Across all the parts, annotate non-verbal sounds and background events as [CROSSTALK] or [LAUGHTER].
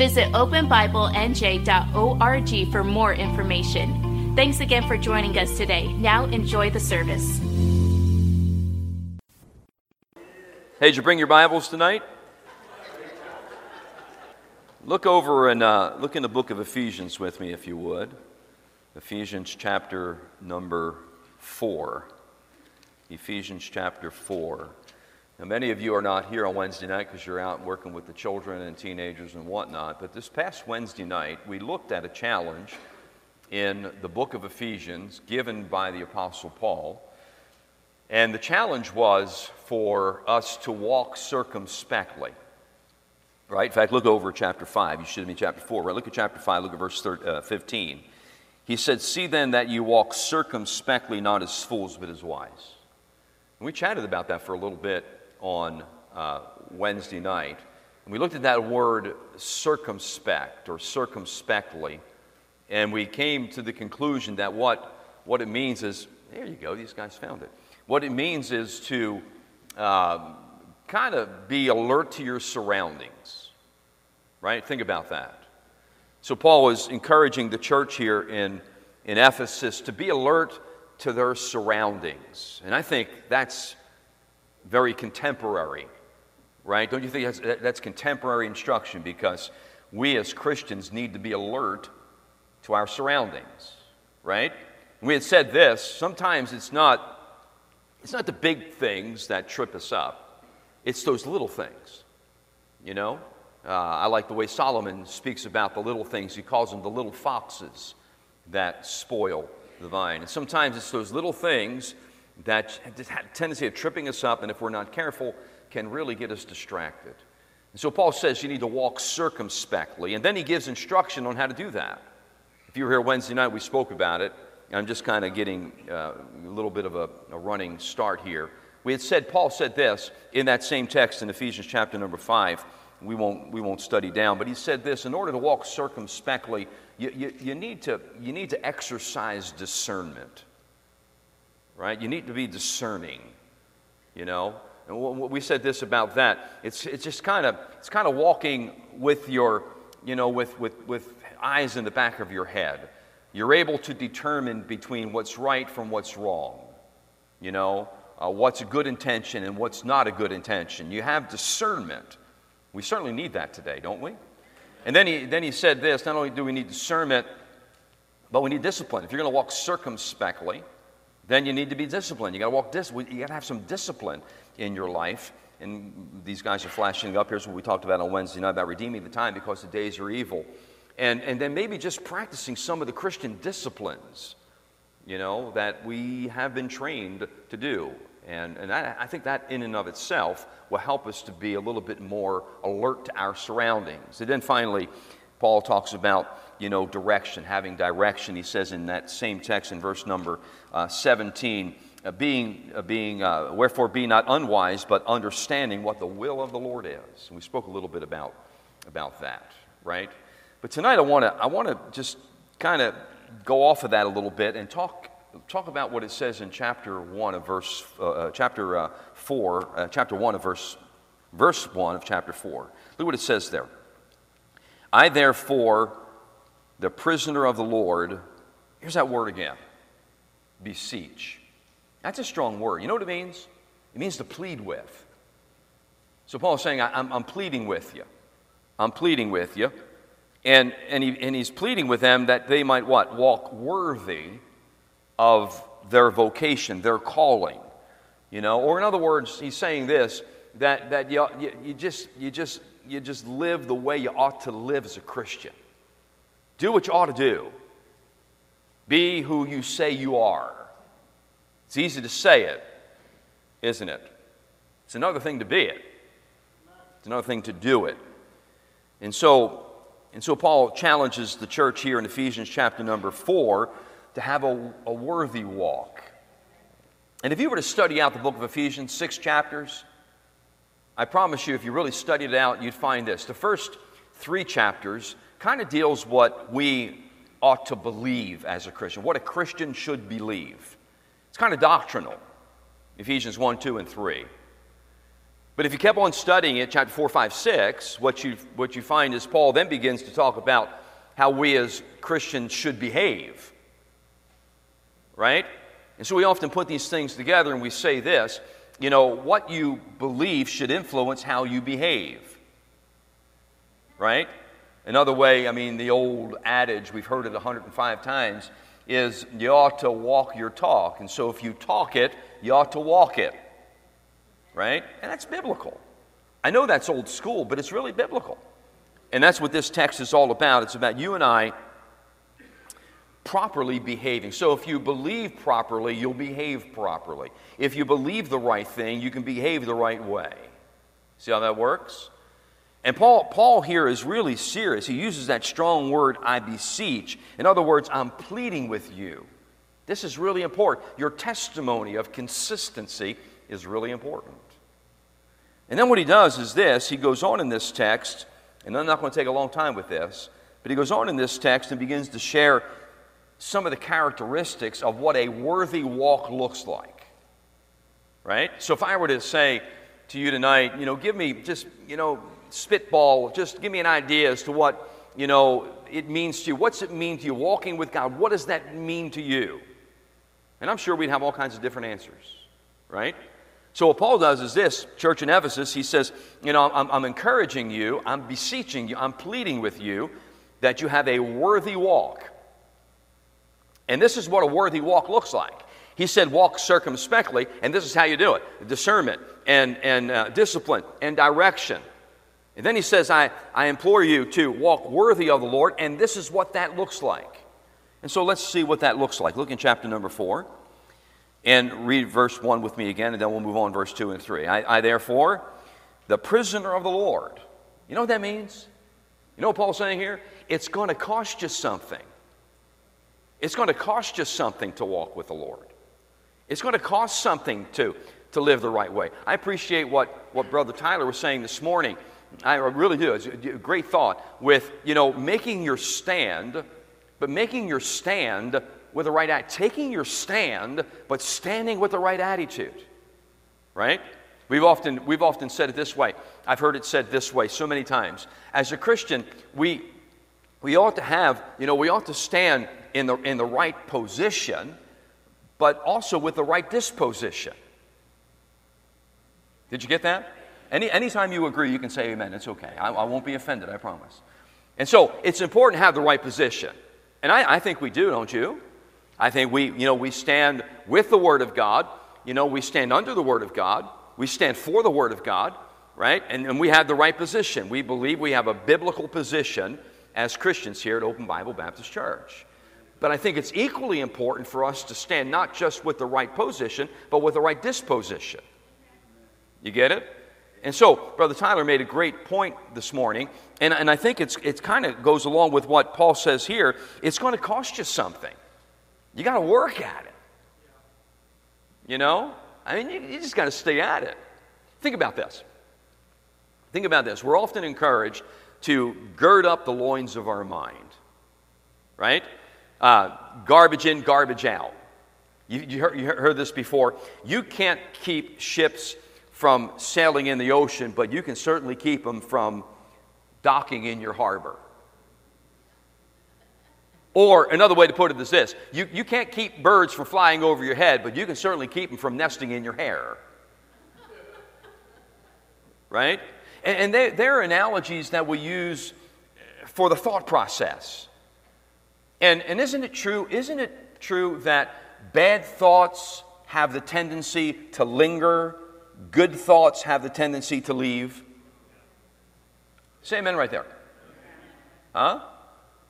Visit openbiblenj.org for more information. Thanks again for joining us today. Now enjoy the service. Hey, did you bring your Bibles tonight? Look over and uh, look in the book of Ephesians with me, if you would. Ephesians chapter number 4. Ephesians chapter 4. Now, many of you are not here on Wednesday night because you're out working with the children and teenagers and whatnot. But this past Wednesday night, we looked at a challenge in the book of Ephesians given by the Apostle Paul. And the challenge was for us to walk circumspectly. Right? In fact, look over chapter 5. You should be chapter 4. Right? Look at chapter 5, look at verse 13, uh, 15. He said, See then that you walk circumspectly, not as fools, but as wise. And we chatted about that for a little bit on uh, Wednesday night. And we looked at that word circumspect or circumspectly, and we came to the conclusion that what, what it means is there you go, these guys found it. What it means is to um, kind of be alert to your surroundings, right? Think about that. So, Paul was encouraging the church here in, in Ephesus to be alert to their surroundings. And I think that's very contemporary, right? Don't you think that's, that's contemporary instruction? Because we as Christians need to be alert to our surroundings, right? We had said this sometimes it's not, it's not the big things that trip us up, it's those little things, you know? Uh, I like the way Solomon speaks about the little things. He calls them the little foxes that spoil the vine. And sometimes it's those little things that have a tendency of tripping us up, and if we're not careful, can really get us distracted. And so Paul says you need to walk circumspectly, and then he gives instruction on how to do that. If you were here Wednesday night, we spoke about it. I'm just kind of getting uh, a little bit of a, a running start here. We had said, Paul said this in that same text in Ephesians chapter number 5. We won't, we won't study down, but he said this in order to walk circumspectly, you, you, you, need, to, you need to exercise discernment right? You need to be discerning, you know? And we said this about that. It's, it's just kind of, it's kind of walking with your, you know, with, with, with eyes in the back of your head. You're able to determine between what's right from what's wrong, you know? Uh, what's a good intention and what's not a good intention. You have discernment. We certainly need that today, don't we? And then he, then he said this not only do we need discernment, but we need discipline. If you're going to walk circumspectly, then you need to be disciplined. You got to walk You got to have some discipline in your life. And these guys are flashing up. Here's what we talked about on Wednesday night about redeeming the time because the days are evil. And, and then maybe just practicing some of the Christian disciplines, you know, that we have been trained to do. And, and I, I think that in and of itself will help us to be a little bit more alert to our surroundings. And then finally, Paul talks about, you know, direction, having direction. He says in that same text in verse number uh, 17, uh, being, uh, being uh, wherefore be not unwise, but understanding what the will of the Lord is. And we spoke a little bit about, about that, right? But tonight I want to I wanna just kind of go off of that a little bit and talk, talk about what it says in chapter 1 of verse, uh, uh, chapter 4, chapter 1 of verse, verse 1 of chapter 4. Look what it says there. I, therefore, the prisoner of the Lord, here's that word again beseech. That's a strong word. You know what it means? It means to plead with. So Paul is saying, I'm, I'm pleading with you. I'm pleading with you. And, and, he, and he's pleading with them that they might what? Walk worthy of their vocation, their calling. You know, or in other words, he's saying this that, that you, you, you, just, you just you just live the way you ought to live as a Christian. Do what you ought to do. Be who you say you are. It's easy to say it, isn't it? It's another thing to be it, it's another thing to do it. And so, And so Paul challenges the church here in Ephesians chapter number 4 to have a, a worthy walk. And if you were to study out the book of Ephesians, six chapters, I promise you, if you really studied it out, you'd find this. The first three chapters kind of deals what we ought to believe as a Christian, what a Christian should believe. It's kind of doctrinal. Ephesians 1, 2, and 3. But if you kept on studying it, chapter 4, 5, 6, what you, what you find is Paul then begins to talk about how we as Christians should behave. Right? And so we often put these things together and we say this you know, what you believe should influence how you behave. Right? Another way, I mean, the old adage, we've heard it 105 times, is you ought to walk your talk. And so if you talk it, you ought to walk it. Right? And that's biblical. I know that's old school, but it's really biblical. And that's what this text is all about. It's about you and I properly behaving. So if you believe properly, you'll behave properly. If you believe the right thing, you can behave the right way. See how that works? And Paul, Paul here is really serious. He uses that strong word, I beseech. In other words, I'm pleading with you. This is really important. Your testimony of consistency is really important. And then what he does is this he goes on in this text, and I'm not going to take a long time with this, but he goes on in this text and begins to share some of the characteristics of what a worthy walk looks like. Right? So if I were to say to you tonight, you know, give me just, you know, spitball, just give me an idea as to what, you know, it means to you. What's it mean to you walking with God? What does that mean to you? And I'm sure we'd have all kinds of different answers, right? So what Paul does is this, church in Ephesus, he says, you know, I'm, I'm encouraging you, I'm beseeching you, I'm pleading with you that you have a worthy walk and this is what a worthy walk looks like. He said, walk circumspectly, and this is how you do it discernment and, and uh, discipline and direction. And then he says, I, I implore you to walk worthy of the Lord, and this is what that looks like. And so let's see what that looks like. Look in chapter number 4 and read verse 1 with me again, and then we'll move on verse 2 and 3. I, I therefore, the prisoner of the Lord. You know what that means? You know what Paul's saying here? It's going to cost you something. It's going to cost you something to walk with the Lord. It's going to cost something to, to live the right way. I appreciate what, what Brother Tyler was saying this morning. I really do. It's a great thought with, you know, making your stand, but making your stand with the right act, taking your stand, but standing with the right attitude. Right? We've often, we've often said it this way. I've heard it said this way so many times. As a Christian, we, we ought to have, you know, we ought to stand in the, in the right position, but also with the right disposition. Did you get that? Any, anytime you agree, you can say amen. It's okay. I, I won't be offended, I promise. And so it's important to have the right position. And I, I think we do, don't you? I think we, you know, we stand with the Word of God. You know, we stand under the Word of God. We stand for the Word of God, right? And, and we have the right position. We believe we have a biblical position as Christians here at Open Bible Baptist Church. But I think it's equally important for us to stand not just with the right position, but with the right disposition. You get it? And so, Brother Tyler made a great point this morning, and, and I think it's, it kind of goes along with what Paul says here. It's going to cost you something. You got to work at it. You know? I mean, you, you just got to stay at it. Think about this. Think about this. We're often encouraged to gird up the loins of our mind, right? Uh, garbage in, garbage out. You, you, heard, you heard this before. You can't keep ships from sailing in the ocean, but you can certainly keep them from docking in your harbor. Or another way to put it is this you, you can't keep birds from flying over your head, but you can certainly keep them from nesting in your hair. Right? And, and they, they're analogies that we use for the thought process. And, and isn't it true? Isn't it true that bad thoughts have the tendency to linger, good thoughts have the tendency to leave? Say amen right there. Huh?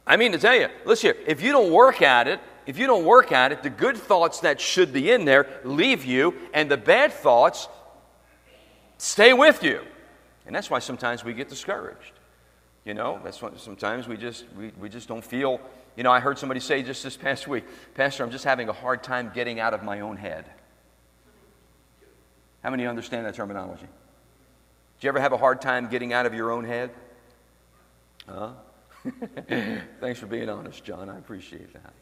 I mean to tell you, listen here, if you don't work at it, if you don't work at it, the good thoughts that should be in there leave you, and the bad thoughts stay with you. And that's why sometimes we get discouraged. You know, that's why sometimes we just we, we just don't feel. You know, I heard somebody say just this past week, Pastor, I'm just having a hard time getting out of my own head. How many understand that terminology? Do you ever have a hard time getting out of your own head? Huh? [LAUGHS] Thanks for being honest, John. I appreciate that.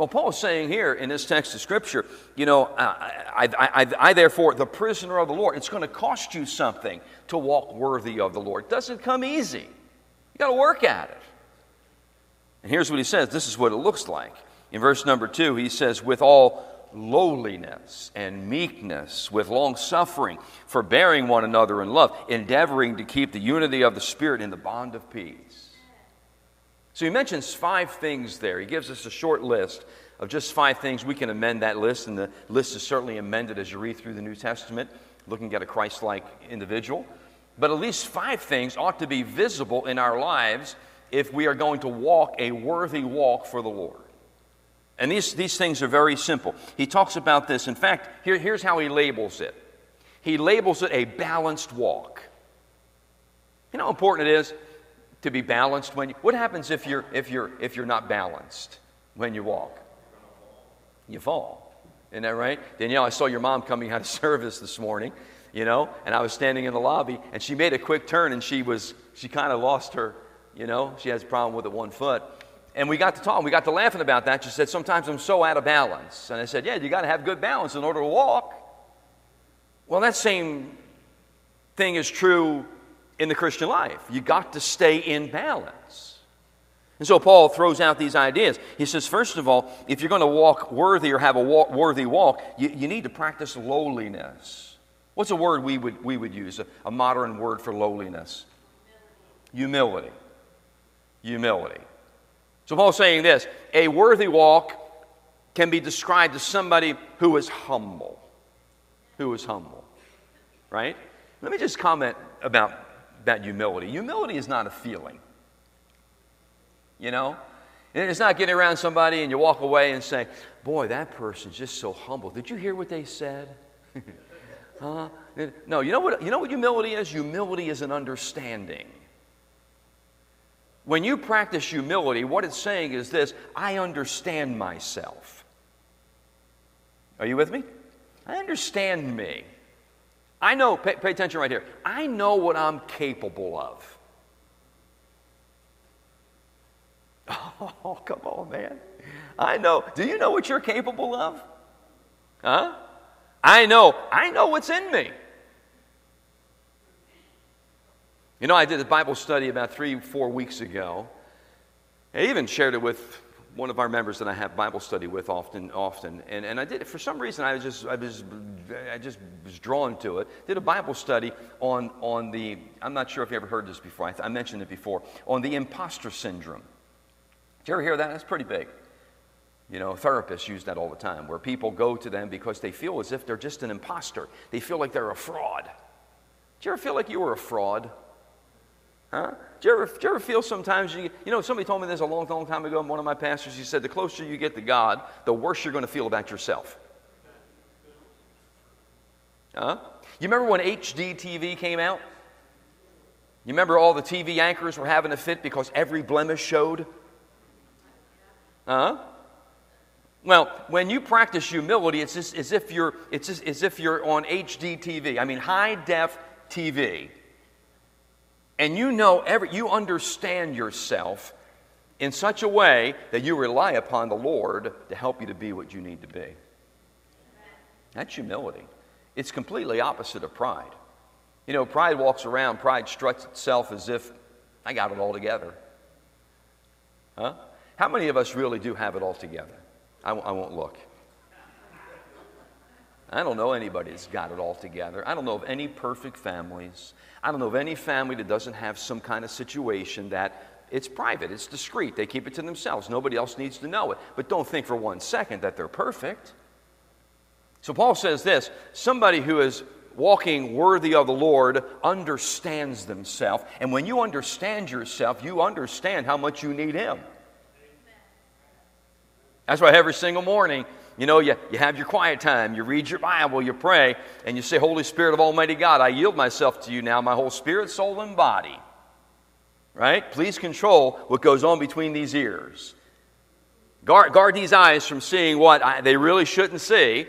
Well, Paul is saying here in this text of Scripture, you know, I, I, I, I therefore, the prisoner of the Lord, it's going to cost you something to walk worthy of the Lord. It doesn't come easy. You got to work at it. And here's what he says this is what it looks like. In verse number two, he says, with all lowliness and meekness, with long suffering, forbearing one another in love, endeavoring to keep the unity of the Spirit in the bond of peace. So he mentions five things there. He gives us a short list of just five things. We can amend that list, and the list is certainly amended as you read through the New Testament, looking at a Christ like individual. But at least five things ought to be visible in our lives if we are going to walk a worthy walk for the Lord. And these, these things are very simple. He talks about this. In fact, here, here's how he labels it he labels it a balanced walk. You know how important it is to be balanced when you, what happens if you're if you're if you're not balanced when you walk? You fall. Isn't that right? Danielle, I saw your mom coming out of [LAUGHS] service this morning, you know, and I was standing in the lobby and she made a quick turn and she was she kind of lost her, you know, she has a problem with it one foot. And we got to talking, we got to laughing about that. She said, Sometimes I'm so out of balance. And I said, Yeah, you got to have good balance in order to walk. Well, that same thing is true in the Christian life. You got to stay in balance. And so Paul throws out these ideas. He says, first of all, if you're going to walk worthy or have a walk, worthy walk, you, you, need to practice lowliness. What's a word we would, we would use, a, a modern word for lowliness? Humility. Humility. So Paul's saying this a worthy walk can be described as somebody who is humble. Who is humble. Right? Let me just comment about that humility. Humility is not a feeling. You know? it's not getting around somebody and you walk away and say, Boy, that person's just so humble. Did you hear what they said? [LAUGHS] huh? No, you know what, you know what humility is? Humility is an understanding. When you practice humility, what it's saying is this I understand myself. Are you with me? I understand me. I know, pay, pay attention right here. I know what I'm capable of. [LAUGHS] Oh, come on, man. I know. Do you know what you're capable of? Huh? I know. I know what's in me. You know, I did a Bible study about three, four weeks ago. I even shared it with one of our members that I have Bible study with often, often. And, and I did, it for some reason, I was just, I was, I just was drawn to it. Did a Bible study on, on the, I'm not sure if you ever heard this before, I, I mentioned it before, on the imposter syndrome. Did you ever hear that? That's pretty big. You know, therapists use that all the time, where people go to them because they feel as if they're just an imposter. They feel like they're a fraud. Did you ever feel like you were a fraud? Huh? Do you, ever, do you ever feel sometimes, you, you know, somebody told me this a long, long time ago, one of my pastors, he said, the closer you get to God, the worse you're going to feel about yourself. Huh? You remember when HD TV came out? You remember all the TV anchors were having a fit because every blemish showed? Huh? Well, when you practice humility, it's just as if you're, it's just as if you're on HD TV. I mean, high def TV and you know every, you understand yourself in such a way that you rely upon the Lord to help you to be what you need to be. That's humility. It's completely opposite of pride. You know, pride walks around, pride struts itself as if I got it all together. Huh? How many of us really do have it all together? I w- I won't look. I don't know anybody that's got it all together. I don't know of any perfect families. I don't know of any family that doesn't have some kind of situation that it's private, it's discreet. They keep it to themselves. Nobody else needs to know it. But don't think for one second that they're perfect. So Paul says this somebody who is walking worthy of the Lord understands themselves. And when you understand yourself, you understand how much you need Him. That's why every single morning you know, you, you have your quiet time, you read your Bible, you pray, and you say, Holy Spirit of Almighty God, I yield myself to you now, my whole spirit, soul, and body. Right? Please control what goes on between these ears. Guard, guard these eyes from seeing what I, they really shouldn't see.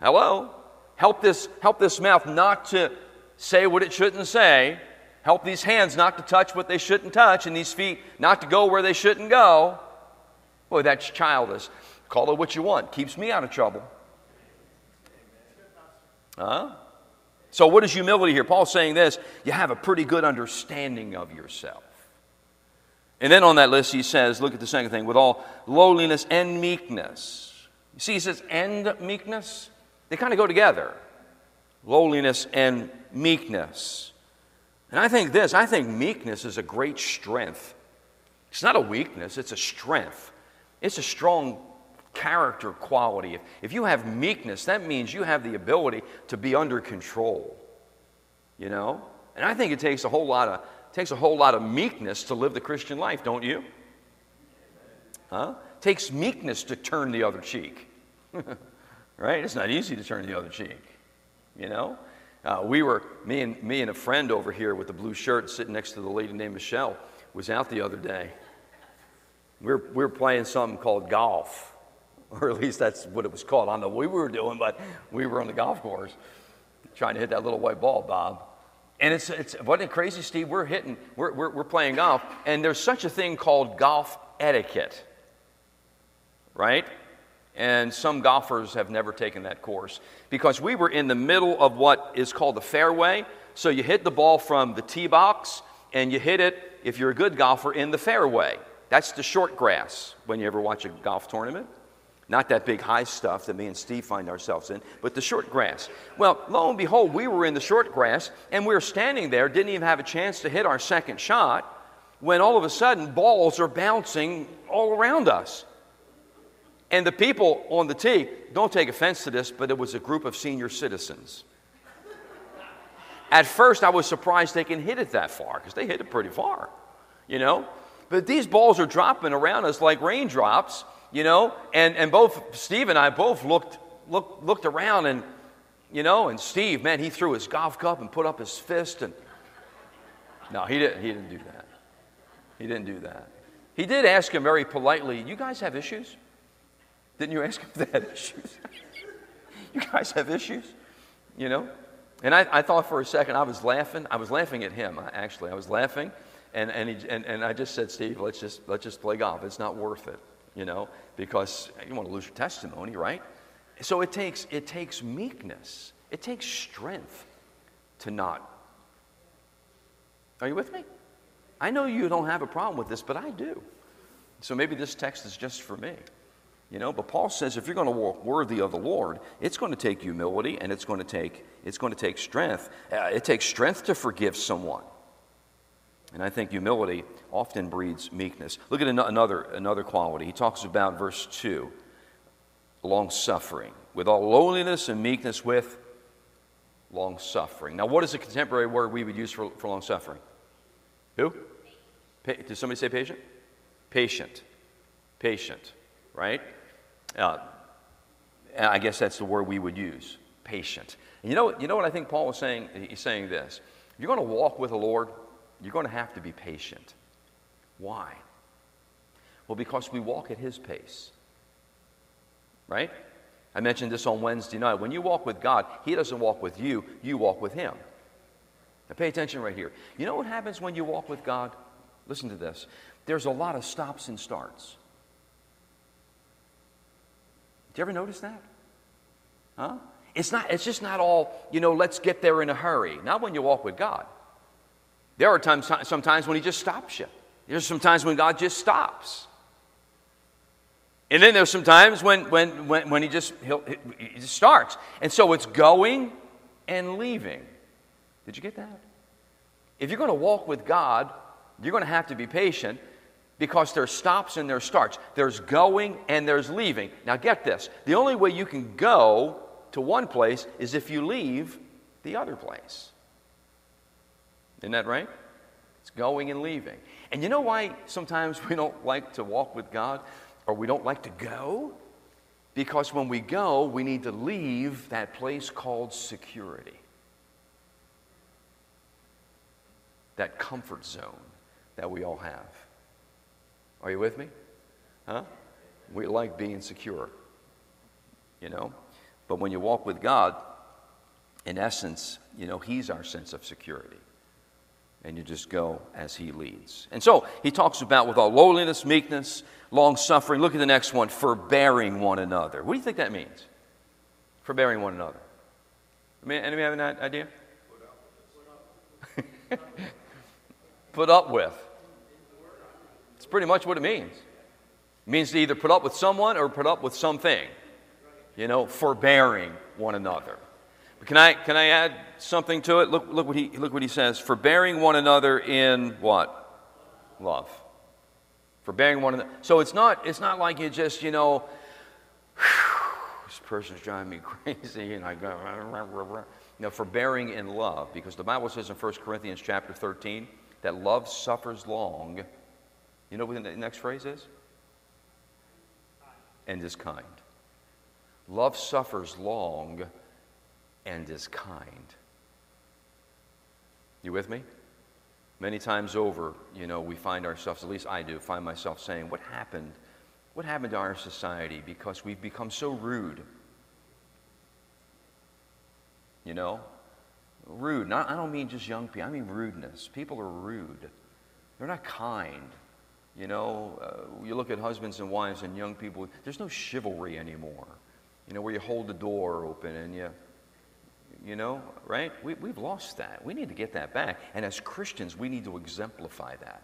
Hello? Help this, help this mouth not to say what it shouldn't say. Help these hands not to touch what they shouldn't touch, and these feet not to go where they shouldn't go. Boy, that's childish. Call it what you want. Keeps me out of trouble. Huh? So, what is humility here? Paul's saying this you have a pretty good understanding of yourself. And then on that list, he says, look at the second thing, with all lowliness and meekness. You see, he says, and meekness. They kind of go together lowliness and meekness. And I think this I think meekness is a great strength. It's not a weakness, it's a strength. It's a strong character quality. If, if you have meekness, that means you have the ability to be under control. You know? And I think it takes a whole lot of takes a whole lot of meekness to live the Christian life, don't you? Huh? It takes meekness to turn the other cheek. [LAUGHS] right? It's not easy to turn the other cheek. You know? Uh, we were, me and, me and a friend over here with the blue shirt sitting next to the lady named Michelle, was out the other day. We were, we were playing something called golf, [LAUGHS] or at least that's what it was called. I don't know what we were doing, but we were on the golf course trying to hit that little white ball, Bob. And it's, it's wasn't it crazy, Steve? We're hitting, we're, we're, we're playing golf, and there's such a thing called golf etiquette, right? And some golfers have never taken that course because we were in the middle of what is called the fairway. So you hit the ball from the tee box and you hit it, if you're a good golfer, in the fairway. That's the short grass when you ever watch a golf tournament. Not that big high stuff that me and Steve find ourselves in, but the short grass. Well, lo and behold, we were in the short grass and we were standing there, didn't even have a chance to hit our second shot, when all of a sudden balls are bouncing all around us. And the people on the tee, don't take offense to this, but it was a group of senior citizens. At first, I was surprised they can hit it that far because they hit it pretty far, you know. But these balls are dropping around us like raindrops, you know. And, and both Steve and I both looked, looked, looked around and, you know, and Steve, man, he threw his golf cup and put up his fist. And no, he didn't, he didn't do that. He didn't do that. He did ask him very politely, You guys have issues? Didn't you ask him [LAUGHS] if they had issues? you guys have issues? You know? And I, I, thought for a second, I was laughing. I was laughing at him, uh, actually. I was laughing. And, and, he, and, and I just said, Steve, let's just, let's just play golf. It's not worth it, you know, because you want to lose your testimony, right? So it takes, it takes meekness, it takes strength to not. Are you with me? I know you don't have a problem with this, but I do. So maybe this text is just for me. You know, but Paul says if you're going to walk worthy of the Lord, it's going to take humility and it's going to take, it's going to take strength. Uh, it takes strength to forgive someone. And I think humility often breeds meekness. Look at another, another quality. He talks about verse 2 long suffering, with all lowliness and meekness, with long suffering. Now, what is a contemporary word we would use for, for long suffering? Who? Pa- did somebody say patient? Patient. Patient, right? Uh, I guess that's the word we would use patient. And you know, you know what I think Paul was saying? He's saying this. If you're going to walk with the Lord, you're going to have to be patient. Why? Well, because we walk at His pace. Right? I mentioned this on Wednesday night. When you walk with God, He doesn't walk with you, you walk with Him. Now, pay attention right here. You know what happens when you walk with God? Listen to this. There's a lot of stops and starts. Do you ever notice that? Huh? It's not, it's just not all, you know, let's get there in a hurry. Not when you walk with God. There are times, sometimes when He just stops you. There's sometimes when God just stops. And then there's some times when, when, when, when he, just, he just starts. And so it's going and leaving. Did you get that? If you're going to walk with God, you're going to have to be patient because there's stops and there's starts. There's going and there's leaving. Now, get this the only way you can go to one place is if you leave the other place. Isn't that right? It's going and leaving. And you know why sometimes [LAUGHS] we don't like to walk with God or we don't like to go? Because when we go, we need to leave that place called security, that comfort zone, that we all have. Are you with me? Huh? We like being secure, you know? But when you walk with God, in essence, you know, He's our sense of security. And you just go as He leads. And so he talks about with all lowliness, meekness, long suffering. Look at the next one forbearing one another. What do you think that means? Forbearing one another. Anybody have an idea? [LAUGHS] put up with. It's pretty much what it means. It means to either put up with someone or put up with something. You know, forbearing one another. But can I, can I add something to it? Look, look, what he, look what he says. Forbearing one another in what? Love. Forbearing one another. So it's not, it's not like you just, you know, [SIGHS] this person's driving me [LAUGHS] crazy and I go, [LAUGHS] no, forbearing in love. Because the Bible says in 1 Corinthians chapter 13 that love suffers long. You know what the next phrase is? And is kind. Love suffers long and is kind. You with me? Many times over, you know, we find ourselves, at least I do, find myself saying, What happened? What happened to our society because we've become so rude? You know? Rude. Not, I don't mean just young people, I mean rudeness. People are rude, they're not kind. You know, uh, you look at husbands and wives and young people, there's no chivalry anymore. You know, where you hold the door open and you you know, right? We, we've lost that. We need to get that back. And as Christians, we need to exemplify that.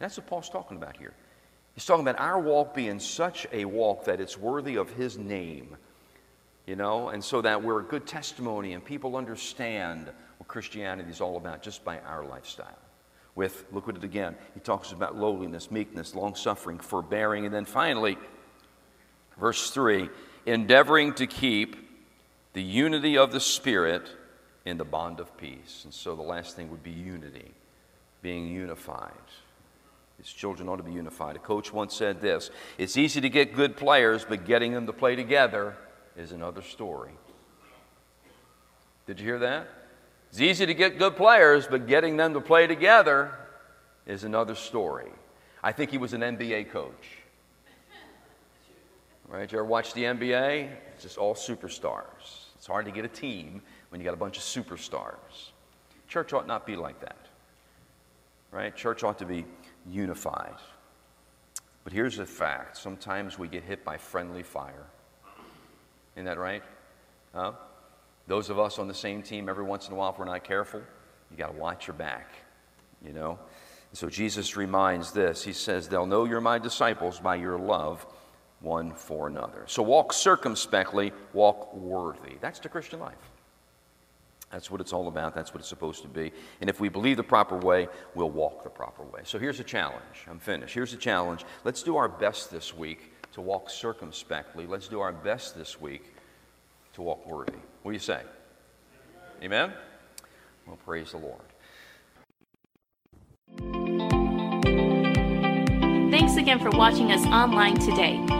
That's what Paul's talking about here. He's talking about our walk being such a walk that it's worthy of his name, you know, and so that we're a good testimony and people understand what Christianity is all about just by our lifestyle. With, look at it again, he talks about lowliness, meekness, long suffering, forbearing, and then finally, verse 3 endeavoring to keep the unity of the Spirit in the bond of peace. And so the last thing would be unity, being unified. His children ought to be unified. A coach once said this It's easy to get good players, but getting them to play together is another story. Did you hear that? It's easy to get good players, but getting them to play together is another story. I think he was an NBA coach. Right? You ever watch the NBA? It's just all superstars. It's hard to get a team when you got a bunch of superstars. Church ought not be like that. Right? Church ought to be unified. But here's the fact sometimes we get hit by friendly fire. Isn't that right? Huh? Those of us on the same team, every once in a while, if we're not careful, you got to watch your back, you know? So Jesus reminds this. He says, They'll know you're my disciples by your love one for another. So walk circumspectly, walk worthy. That's the Christian life. That's what it's all about. That's what it's supposed to be. And if we believe the proper way, we'll walk the proper way. So here's a challenge. I'm finished. Here's a challenge. Let's do our best this week to walk circumspectly. Let's do our best this week to walk worthy. What do you say? Amen? Well, praise the Lord. Thanks again for watching us online today.